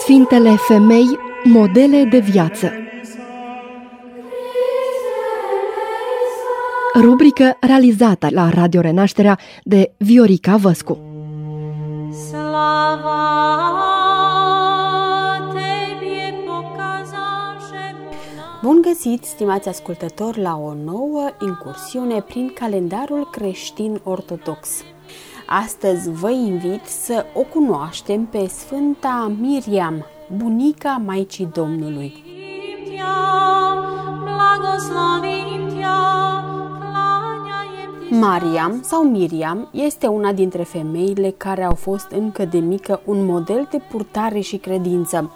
Sfintele femei, modele de viață. Rubrică realizată la Radio Renașterea de Viorica Văscu Bun găsit, stimați ascultători, la o nouă incursiune prin calendarul creștin ortodox. Astăzi vă invit să o cunoaștem pe Sfânta Miriam, bunica Maicii Domnului. Mariam sau Miriam este una dintre femeile care au fost încă de mică un model de purtare și credință.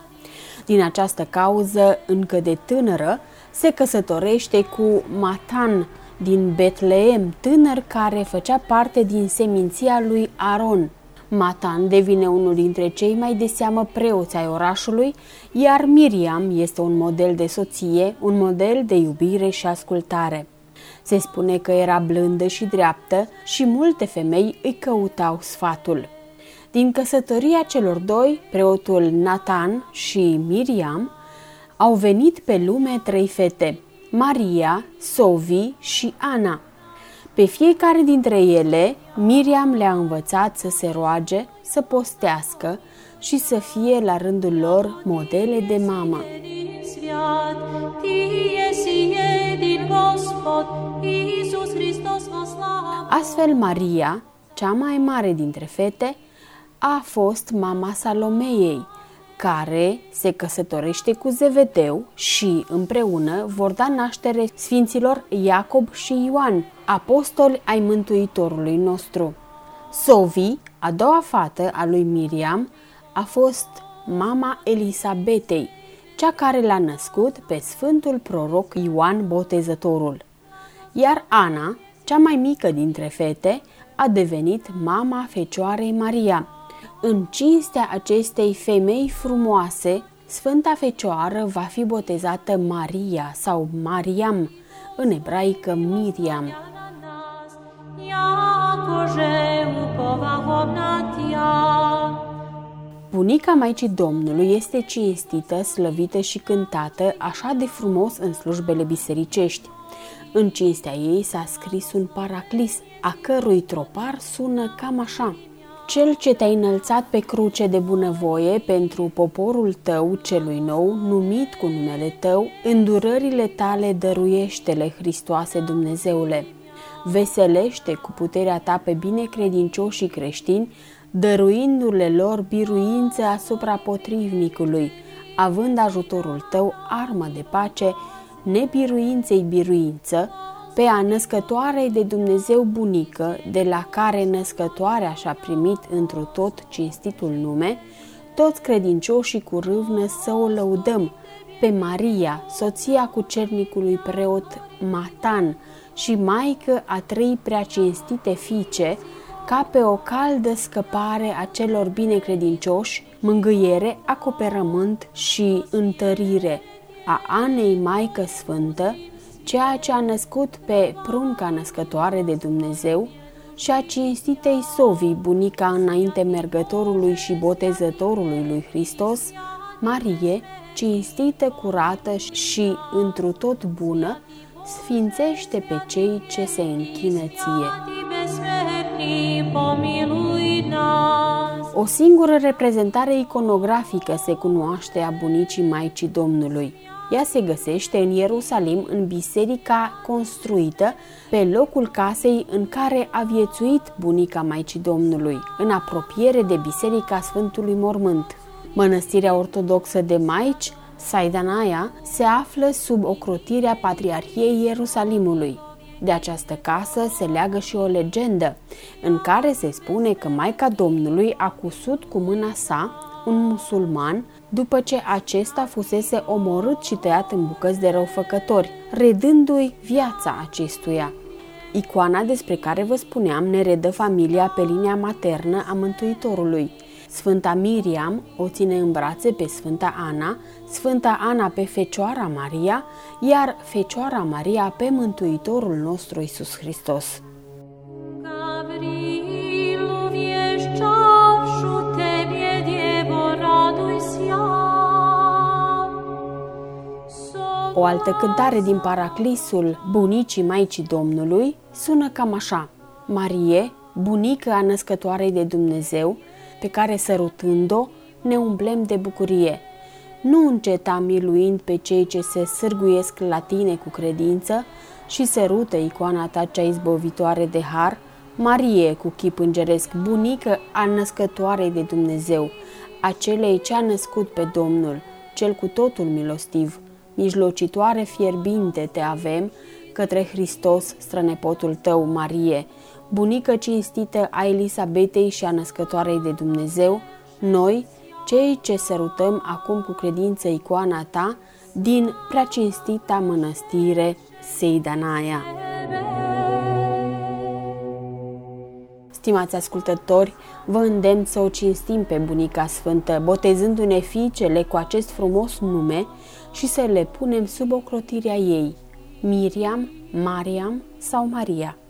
Din această cauză, încă de tânără, se căsătorește cu Matan din Betleem, tânăr care făcea parte din seminția lui Aron. Matan devine unul dintre cei mai de seamă preoți ai orașului, iar Miriam este un model de soție, un model de iubire și ascultare. Se spune că era blândă și dreaptă și multe femei îi căutau sfatul. Din căsătoria celor doi, preotul Nathan și Miriam, au venit pe lume trei fete, Maria, Sovi și Ana. Pe fiecare dintre ele, Miriam le-a învățat să se roage, să postească și să fie la rândul lor modele de mamă. Astfel, Maria, cea mai mare dintre fete, a fost mama Salomeiei, care se căsătorește cu Zevedeu și împreună vor da naștere sfinților Iacob și Ioan, apostoli ai Mântuitorului nostru. Sovi, a doua fată a lui Miriam, a fost mama Elisabetei, cea care l-a născut pe Sfântul Proroc Ioan Botezătorul. Iar Ana, cea mai mică dintre fete, a devenit mama Fecioarei Maria, în cinstea acestei femei frumoase, Sfânta Fecioară va fi botezată Maria sau Mariam, în ebraică Miriam. Bunica Maicii Domnului este cinstită, slăvită și cântată așa de frumos în slujbele bisericești. În cinstea ei s-a scris un paraclis, a cărui tropar sună cam așa – cel ce te-a înălțat pe cruce de bunăvoie pentru poporul tău celui nou, numit cu numele tău, îndurările tale dăruiește-le, Hristoase Dumnezeule. Veselește cu puterea ta pe binecredincioșii creștini, dăruindu-le lor biruință asupra potrivnicului, având ajutorul tău armă de pace, nebiruinței biruință, pe a născătoarei de Dumnezeu bunică, de la care născătoarea și-a primit întru tot cinstitul nume, toți credincioșii cu râvnă să o lăudăm, pe Maria, soția cucernicului preot Matan și maică a trei prea cinstite fiice, ca pe o caldă scăpare a celor binecredincioși, mângâiere, acoperământ și întărire a Anei Maică Sfântă, ceea ce a născut pe prunca născătoare de Dumnezeu și a cinstitei Sovi, bunica înainte mergătorului și botezătorului lui Hristos, Marie, cinstită, curată și întru tot bună, sfințește pe cei ce se închină ție. O singură reprezentare iconografică se cunoaște a bunicii Maicii Domnului. Ea se găsește în Ierusalim, în biserica construită pe locul casei în care a viețuit bunica Maicii Domnului, în apropiere de Biserica Sfântului Mormânt. Mănăstirea ortodoxă de Maici, Saidanaia, se află sub ocrotirea Patriarhiei Ierusalimului. De această casă se leagă și o legendă, în care se spune că Maica Domnului a cusut cu mâna sa un musulman după ce acesta fusese omorât și tăiat în bucăți de răufăcători, redându-i viața acestuia. Icoana despre care vă spuneam ne redă familia pe linia maternă a Mântuitorului. Sfânta Miriam o ține în brațe pe Sfânta Ana, Sfânta Ana pe Fecioara Maria, iar Fecioara Maria pe Mântuitorul nostru Isus Hristos. O altă cântare din Paraclisul Bunicii Maicii Domnului sună cam așa. Marie, bunică a născătoarei de Dumnezeu, pe care sărutând-o ne umblem de bucurie. Nu înceta miluind pe cei ce se sârguiesc la tine cu credință și sărută icoana ta cea izbovitoare de har, Marie cu chip îngeresc, bunică a născătoarei de Dumnezeu, acelei ce a născut pe Domnul, cel cu totul milostiv, mijlocitoare fierbinte te avem către Hristos, strănepotul tău, Marie, bunică cinstită a Elisabetei și a născătoarei de Dumnezeu, noi, cei ce sărutăm acum cu credință icoana ta, din prea cinstita mănăstire Seidanaia. Stimați ascultători, vă îndemn să o cinstim pe Bunica Sfântă, botezându-ne fiicele cu acest frumos nume și să le punem sub ocrotirea ei, Miriam, Mariam sau Maria.